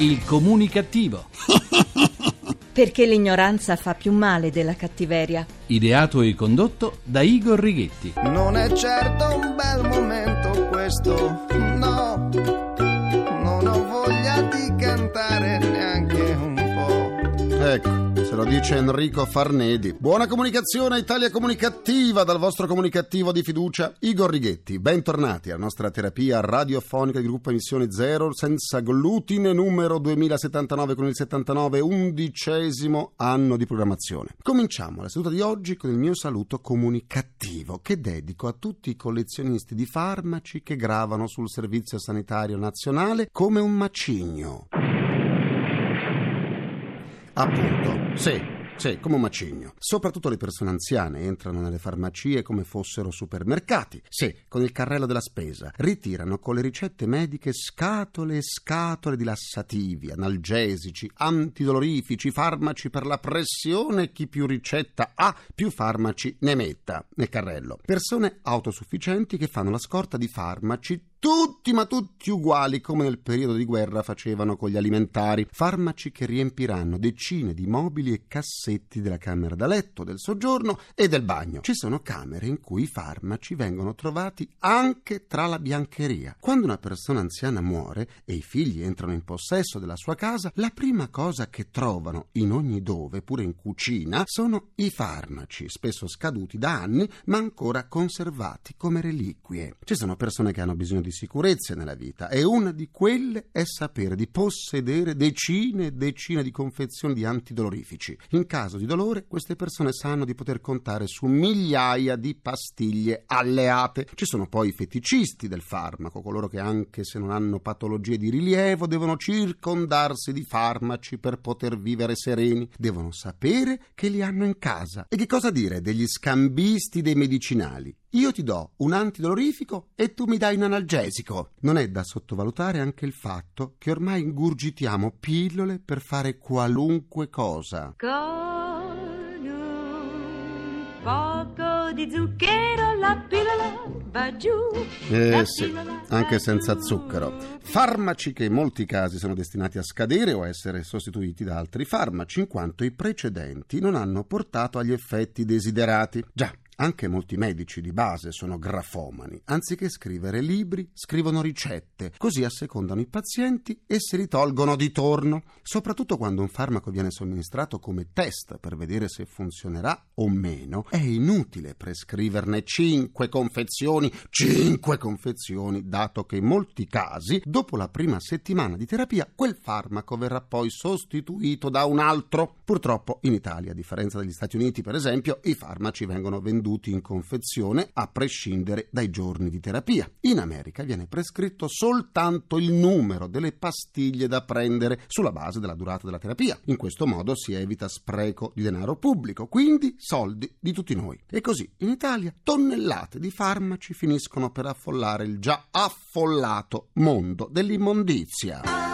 Il comunicativo. Perché l'ignoranza fa più male della cattiveria. Ideato e condotto da Igor Righetti. Non è certo un bel momento questo, no. Non ho voglia di lo dice Enrico Farnedi. Buona comunicazione Italia Comunicativa dal vostro comunicativo di fiducia Igor Righetti. Bentornati alla nostra terapia radiofonica di gruppo Emissione Zero senza glutine numero 2079 con il 79 undicesimo anno di programmazione. Cominciamo la seduta di oggi con il mio saluto comunicativo che dedico a tutti i collezionisti di farmaci che gravano sul Servizio Sanitario Nazionale come un macigno. Appunto, sì. Sì, come un macigno. Soprattutto le persone anziane entrano nelle farmacie come fossero supermercati. Sì, con il carrello della spesa. Ritirano con le ricette mediche scatole e scatole di lassativi, analgesici, antidolorifici, farmaci per la pressione. Chi più ricetta ha, più farmaci ne metta nel carrello. Persone autosufficienti che fanno la scorta di farmaci tutti ma tutti uguali come nel periodo di guerra facevano con gli alimentari, farmaci che riempiranno decine di mobili e cassetti della camera da letto, del soggiorno e del bagno. Ci sono camere in cui i farmaci vengono trovati anche tra la biancheria. Quando una persona anziana muore e i figli entrano in possesso della sua casa, la prima cosa che trovano in ogni dove, pure in cucina, sono i farmaci, spesso scaduti da anni ma ancora conservati come reliquie. Ci sono persone che hanno bisogno di di sicurezze nella vita e una di quelle è sapere di possedere decine e decine di confezioni di antidolorifici. In caso di dolore, queste persone sanno di poter contare su migliaia di pastiglie alleate. Ci sono poi i feticisti del farmaco, coloro che anche se non hanno patologie di rilievo devono circondarsi di farmaci per poter vivere sereni, devono sapere che li hanno in casa. E che cosa dire degli scambisti dei medicinali? Io ti do un antidolorifico e tu mi dai un analgesico. Non è da sottovalutare anche il fatto che ormai ingurgitiamo pillole per fare qualunque cosa. Con un poco di zucchero la pillola va giù. Eh sì, anche senza zucchero. Farmaci che in molti casi sono destinati a scadere o a essere sostituiti da altri farmaci in quanto i precedenti non hanno portato agli effetti desiderati. Già, anche molti medici di base sono grafomani. Anziché scrivere libri, scrivono ricette, così assecondano i pazienti e si ritolgono di torno. Soprattutto quando un farmaco viene somministrato come test per vedere se funzionerà o meno, è inutile prescriverne 5 confezioni, 5 confezioni, dato che in molti casi, dopo la prima settimana di terapia, quel farmaco verrà poi sostituito da un altro. Purtroppo in Italia, a differenza degli Stati Uniti, per esempio, i farmaci vengono venduti in confezione a prescindere dai giorni di terapia. In America viene prescritto soltanto il numero delle pastiglie da prendere sulla base della durata della terapia. In questo modo si evita spreco di denaro pubblico, quindi soldi di tutti noi. E così in Italia tonnellate di farmaci finiscono per affollare il già affollato mondo dell'immondizia.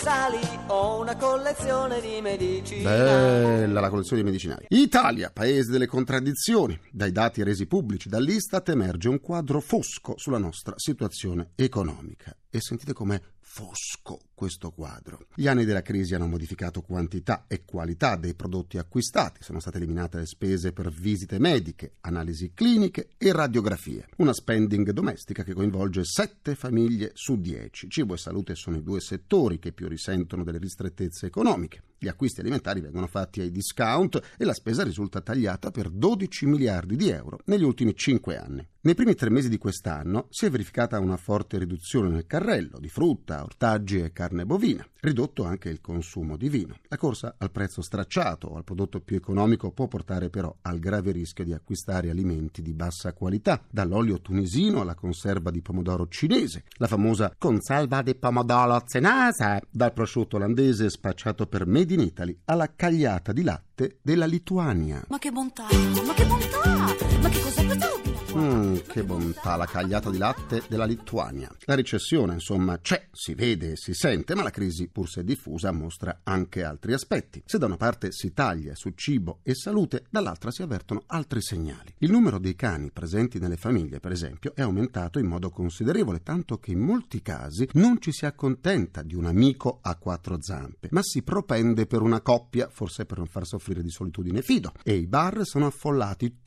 Sali, ho una collezione di medicinali. Bella la collezione di medicinali. Italia, paese delle contraddizioni. Dai dati resi pubblici dall'Istat emerge un quadro fosco sulla nostra situazione economica. E sentite com'è fosco questo quadro. Gli anni della crisi hanno modificato quantità e qualità dei prodotti acquistati, sono state eliminate le spese per visite mediche, analisi cliniche e radiografie. Una spending domestica che coinvolge 7 famiglie su 10. Cibo e salute sono i due settori che più risentono delle ristrettezze economiche. Gli acquisti alimentari vengono fatti ai discount e la spesa risulta tagliata per 12 miliardi di euro negli ultimi 5 anni. Nei primi tre mesi di quest'anno si è verificata una forte riduzione nel carrello di frutta, ortaggi e carne bovina, ridotto anche il consumo di vino. La corsa al prezzo stracciato o al prodotto più economico può portare però al grave rischio di acquistare alimenti di bassa qualità, dall'olio tunisino alla conserva di pomodoro cinese, la famosa conserva di pomodoro zenese, dal prosciutto olandese spacciato per Made in Italy alla cagliata di latte della Lituania. Ma che bontà, ma che bontà! Ma che cos'è questo? Mm, che bontà la cagliata di latte della Lituania. La recessione, insomma, c'è, si vede si sente, ma la crisi, pur se diffusa, mostra anche altri aspetti. Se da una parte si taglia su cibo e salute, dall'altra si avvertono altri segnali. Il numero dei cani presenti nelle famiglie, per esempio, è aumentato in modo considerevole, tanto che in molti casi non ci si accontenta di un amico a quattro zampe, ma si propende per una coppia, forse per non far soffrire di solitudine fido. E i bar sono affollati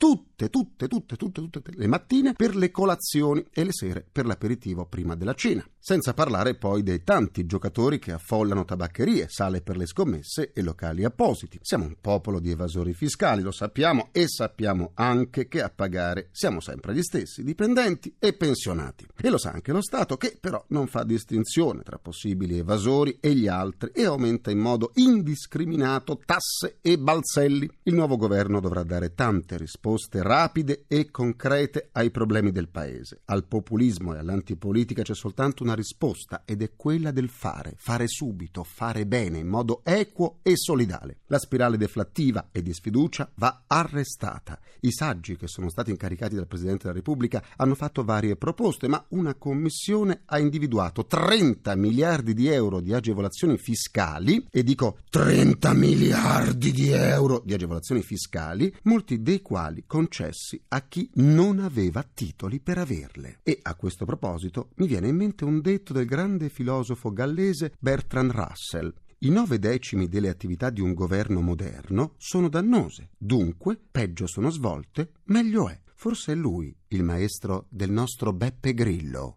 tutte, tutte, tutte, tutte, tutte le mattine per le colazioni e le sere per l'aperitivo prima della cena. Senza parlare poi dei tanti giocatori che affollano tabaccherie, sale per le scommesse e locali appositi. Siamo un popolo di evasori fiscali, lo sappiamo, e sappiamo anche che a pagare siamo sempre gli stessi, dipendenti e pensionati. E lo sa anche lo Stato, che però non fa distinzione tra possibili evasori e gli altri e aumenta in modo indiscriminato tasse e balzelli. Il nuovo governo dovrà dare tante risposte rapide e concrete ai problemi del Paese. Al populismo e all'antipolitica c'è soltanto una risposta ed è quella del fare, fare subito, fare bene, in modo equo e solidale. La spirale deflattiva e di sfiducia va arrestata. I saggi che sono stati incaricati dal Presidente della Repubblica hanno fatto varie proposte, ma una commissione ha individuato 30 miliardi di euro di agevolazioni fiscali, e dico 30 miliardi di euro di agevolazioni fiscali, molti dei quali concessi a chi non aveva titoli per averle. E a questo proposito mi viene in mente un detto del grande filosofo gallese Bertrand Russell. I nove decimi delle attività di un governo moderno sono dannose, dunque peggio sono svolte, meglio è. Forse è lui il maestro del nostro Beppe Grillo.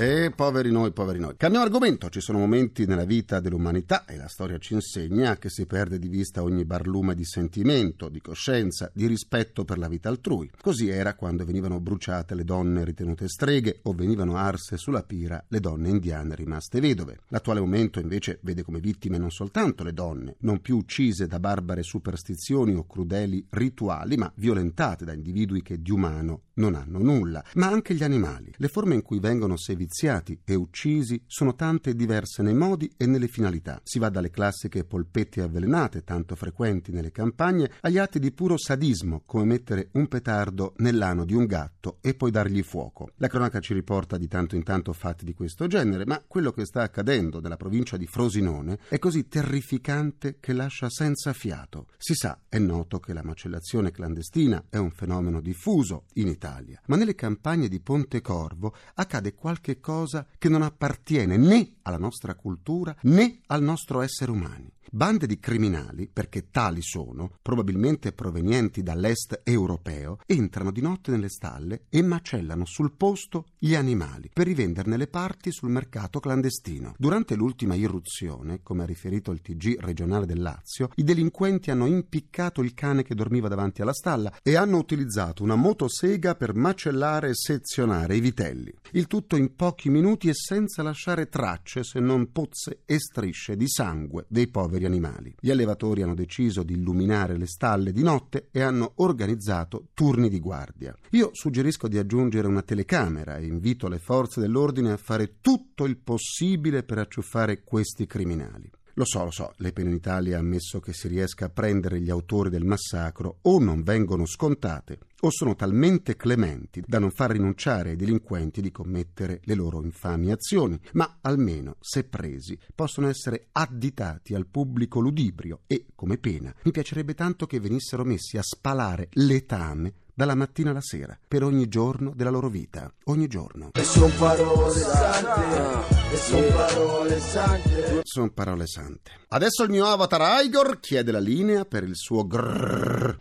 E poveri noi, poveri noi. Cambiamo argomento, ci sono momenti nella vita dell'umanità, e la storia ci insegna, che si perde di vista ogni barlume di sentimento, di coscienza, di rispetto per la vita altrui. Così era quando venivano bruciate le donne ritenute streghe o venivano arse sulla pira le donne indiane rimaste vedove. L'attuale momento invece vede come vittime non soltanto le donne, non più uccise da barbare superstizioni o crudeli rituali, ma violentate da individui che di umano non hanno nulla, ma anche gli animali. Le forme in cui vengono seviziati viziati e uccisi sono tante e diverse nei modi e nelle finalità. Si va dalle classiche polpette avvelenate, tanto frequenti nelle campagne, agli atti di puro sadismo, come mettere un petardo nell'ano di un gatto e poi dargli fuoco. La cronaca ci riporta di tanto in tanto fatti di questo genere, ma quello che sta accadendo nella provincia di Frosinone è così terrificante che lascia senza fiato. Si sa, è noto che la macellazione clandestina è un fenomeno diffuso in Italia, ma nelle campagne di Pontecorvo accade qualche cosa che non appartiene né alla nostra cultura né al nostro essere umani. Bande di criminali, perché tali sono, probabilmente provenienti dall'est europeo, entrano di notte nelle stalle e macellano sul posto gli animali per rivenderne le parti sul mercato clandestino. Durante l'ultima irruzione, come ha riferito il TG regionale del Lazio, i delinquenti hanno impiccato il cane che dormiva davanti alla stalla e hanno utilizzato una motosega per macellare e sezionare i vitelli. Il tutto in pochi minuti e senza lasciare tracce se non pozze e strisce di sangue dei poveri animali. Gli allevatori hanno deciso di illuminare le stalle di notte e hanno organizzato turni di guardia. Io suggerisco di aggiungere una telecamera e invito le forze dell'ordine a fare tutto il possibile per acciuffare questi criminali. Lo so, lo so, l'EPE in Italia ammesso che si riesca a prendere gli autori del massacro o non vengono scontate o sono talmente clementi da non far rinunciare ai delinquenti di commettere le loro infami azioni, ma almeno, se presi, possono essere additati al pubblico ludibrio e, come pena, mi piacerebbe tanto che venissero messi a spalare letame dalla mattina alla sera, per ogni giorno della loro vita, ogni giorno. E son parole sante, e son parole sante. Sono parole sante. Adesso il mio avatar Igor chiede la linea per il suo grrrr.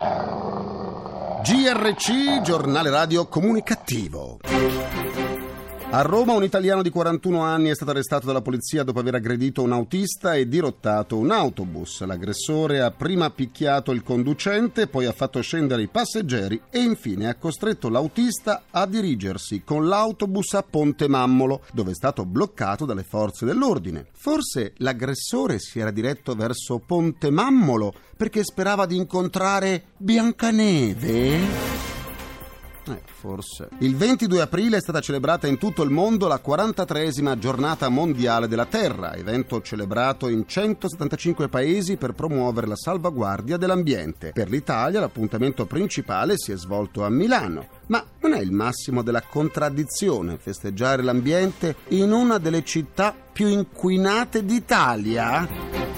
GRC, giornale radio comunicativo. A Roma un italiano di 41 anni è stato arrestato dalla polizia dopo aver aggredito un autista e dirottato un autobus. L'aggressore ha prima picchiato il conducente, poi ha fatto scendere i passeggeri e infine ha costretto l'autista a dirigersi con l'autobus a Ponte Mammolo, dove è stato bloccato dalle forze dell'ordine. Forse l'aggressore si era diretto verso Ponte Mammolo perché sperava di incontrare Biancaneve? Eh, forse. Il 22 aprile è stata celebrata in tutto il mondo la 43esima giornata mondiale della Terra, evento celebrato in 175 paesi per promuovere la salvaguardia dell'ambiente. Per l'Italia l'appuntamento principale si è svolto a Milano. Ma non è il massimo della contraddizione festeggiare l'ambiente in una delle città più inquinate d'Italia?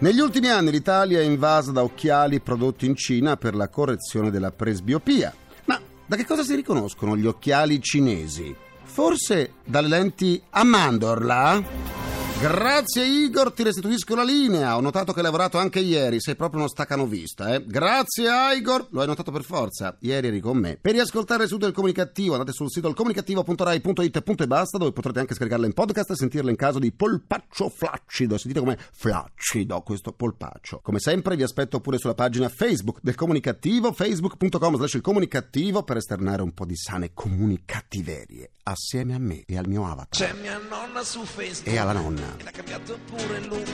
Negli ultimi anni l'Italia è invasa da occhiali prodotti in Cina per la correzione della presbiopia. Da che cosa si riconoscono gli occhiali cinesi? Forse dalle lenti a mandorla? Grazie Igor, ti restituisco la linea. Ho notato che hai lavorato anche ieri, sei proprio uno staccanovista, eh? Grazie Igor, lo hai notato per forza. Ieri eri con me. Per riascoltare il del comunicativo andate sul sito comunicativo.rai.it e basta, dove potrete anche scaricarla in podcast e sentirla in caso di polpaccio flaccido. Sentite com'è flaccido questo polpaccio. Come sempre vi aspetto pure sulla pagina Facebook del comunicativo, facebook.com slash il comunicativo per esternare un po' di sane comunicattiverie assieme a me e al mio avatar. C'è mia nonna su Facebook E alla nonna. Ed ha cambiato pure il look.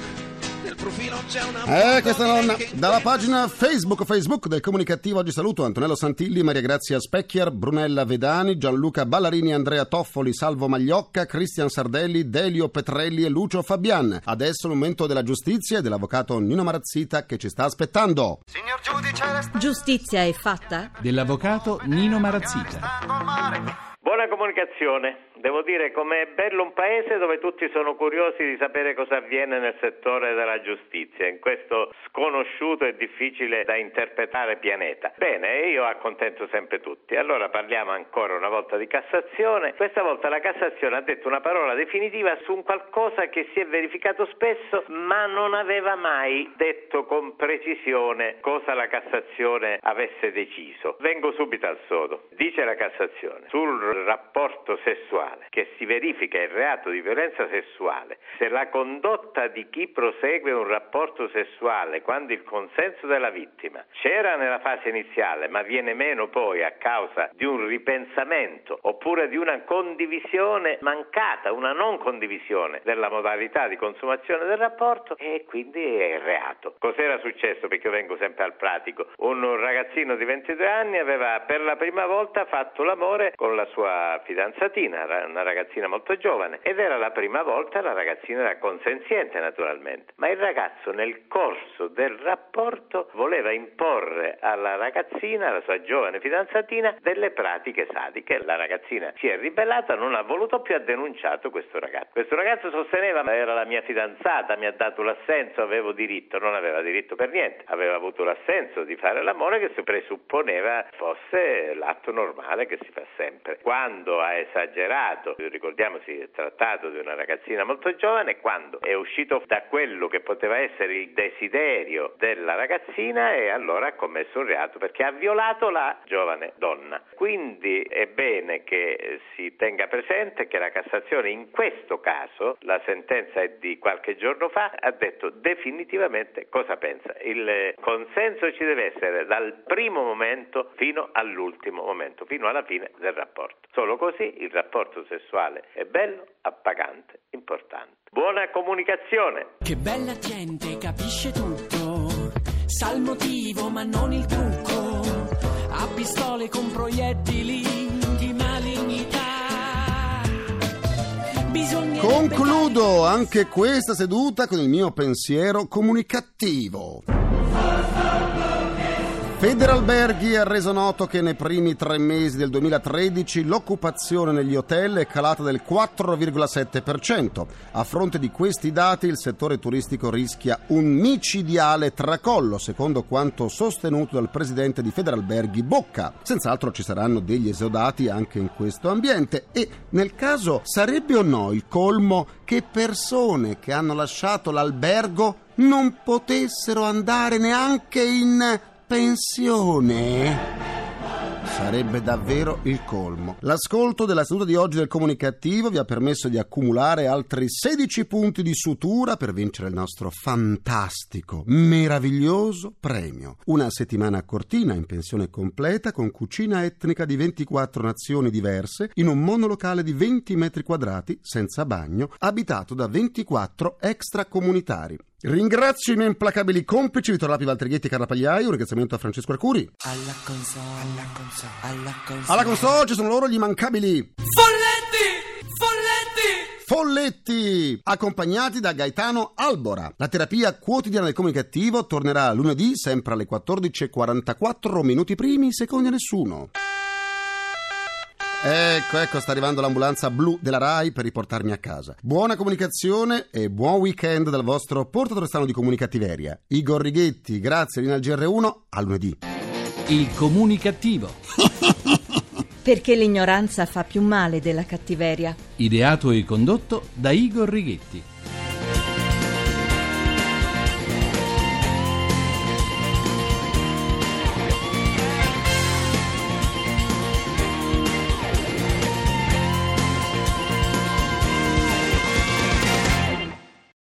Nel profilo c'è una Eh, questa nonna. Dalla pagina Facebook, Facebook del comunicativo oggi saluto Antonello Santilli, Maria Grazia Specchiar, Brunella Vedani, Gianluca Ballarini, Andrea Toffoli, Salvo Magliocca, Cristian Sardelli, Delio Petrelli e Lucio Fabian. Adesso è il momento della giustizia e dell'avvocato Nino Marazzita che ci sta aspettando. Signor giudice, resta Giustizia è fatta? Dell'avvocato Nino Marazzita. Buona comunicazione. Devo dire com'è bello un paese dove tutti sono curiosi di sapere cosa avviene nel settore della giustizia, in questo sconosciuto e difficile da interpretare pianeta. Bene, io accontento sempre tutti. Allora parliamo ancora una volta di Cassazione. Questa volta la Cassazione ha detto una parola definitiva su un qualcosa che si è verificato spesso, ma non aveva mai detto con precisione cosa la Cassazione avesse deciso. Vengo subito al sodo. Dice la Cassazione sul rapporto sessuale che si verifica il reato di violenza sessuale se la condotta di chi prosegue un rapporto sessuale quando il consenso della vittima c'era nella fase iniziale ma viene meno poi a causa di un ripensamento oppure di una condivisione mancata, una non condivisione della modalità di consumazione del rapporto e quindi è reato. Cos'era successo? Perché io vengo sempre al pratico. Un ragazzino di 22 anni aveva per la prima volta fatto l'amore con la sua fidanzatina, era una ragazzina molto giovane ed era la prima volta la ragazzina era consenziente naturalmente, ma il ragazzo nel corso del rapporto voleva imporre alla ragazzina, alla sua giovane fidanzatina, delle pratiche sadiche. La ragazzina si è ribellata, non ha voluto più, ha denunciato questo ragazzo. Questo ragazzo sosteneva era la mia fidanzata, mi ha dato l'assenso, avevo diritto, non aveva diritto per niente, aveva avuto l'assenso di fare l'amore che si presupponeva fosse l'atto normale che si fa sempre. Quando ha esagerato, ricordiamo si è trattato di una ragazzina molto giovane, quando è uscito da quello che poteva essere il desiderio della ragazzina e allora ha commesso un reato perché ha violato la giovane donna. Quindi è bene che si tenga presente che la Cassazione in questo caso, la sentenza è di qualche giorno fa, ha detto definitivamente cosa pensa. Il consenso ci deve essere dal primo momento fino all'ultimo momento, fino alla fine del rapporto. Solo così il rapporto sessuale è bello, appagante, importante. Buona comunicazione! Che bella gente, capisce tutto. Sa il motivo, ma non il trucco. Ha pistole con proiettili di malignità. Bisogna Concludo anche questa seduta con il mio pensiero comunicativo. Federalberghi ha reso noto che nei primi tre mesi del 2013 l'occupazione negli hotel è calata del 4,7%. A fronte di questi dati il settore turistico rischia un micidiale tracollo, secondo quanto sostenuto dal presidente di Federalberghi Bocca. Senz'altro ci saranno degli esodati anche in questo ambiente e nel caso sarebbe o no il colmo che persone che hanno lasciato l'albergo non potessero andare neanche in pensione? Sarebbe davvero il colmo. L'ascolto della seduta di oggi del comunicativo vi ha permesso di accumulare altri 16 punti di sutura per vincere il nostro fantastico, meraviglioso premio. Una settimana a Cortina in pensione completa con cucina etnica di 24 nazioni diverse in un monolocale di 20 metri quadrati senza bagno abitato da 24 extracomunitari. Ringrazio i miei implacabili complici Vittorio Lapi, Valtrighetti e Carla Pagliai. Un ringraziamento a Francesco Arcuri. Alla console, alla console, alla console. Alla console ci sono loro gli immancabili Folletti! Folletti! Folletti, accompagnati da Gaetano Albora. La terapia quotidiana del comunicativo tornerà lunedì, sempre alle 14.44 minuti primi, secondi a nessuno. Ecco, ecco, sta arrivando l'ambulanza blu della RAI per riportarmi a casa. Buona comunicazione e buon weekend dal vostro portatore strano di comunicattiveria. Igor Righetti, grazie, Lina al GR1, a lunedì. Il comunicativo. Perché l'ignoranza fa più male della cattiveria. Ideato e condotto da Igor Righetti.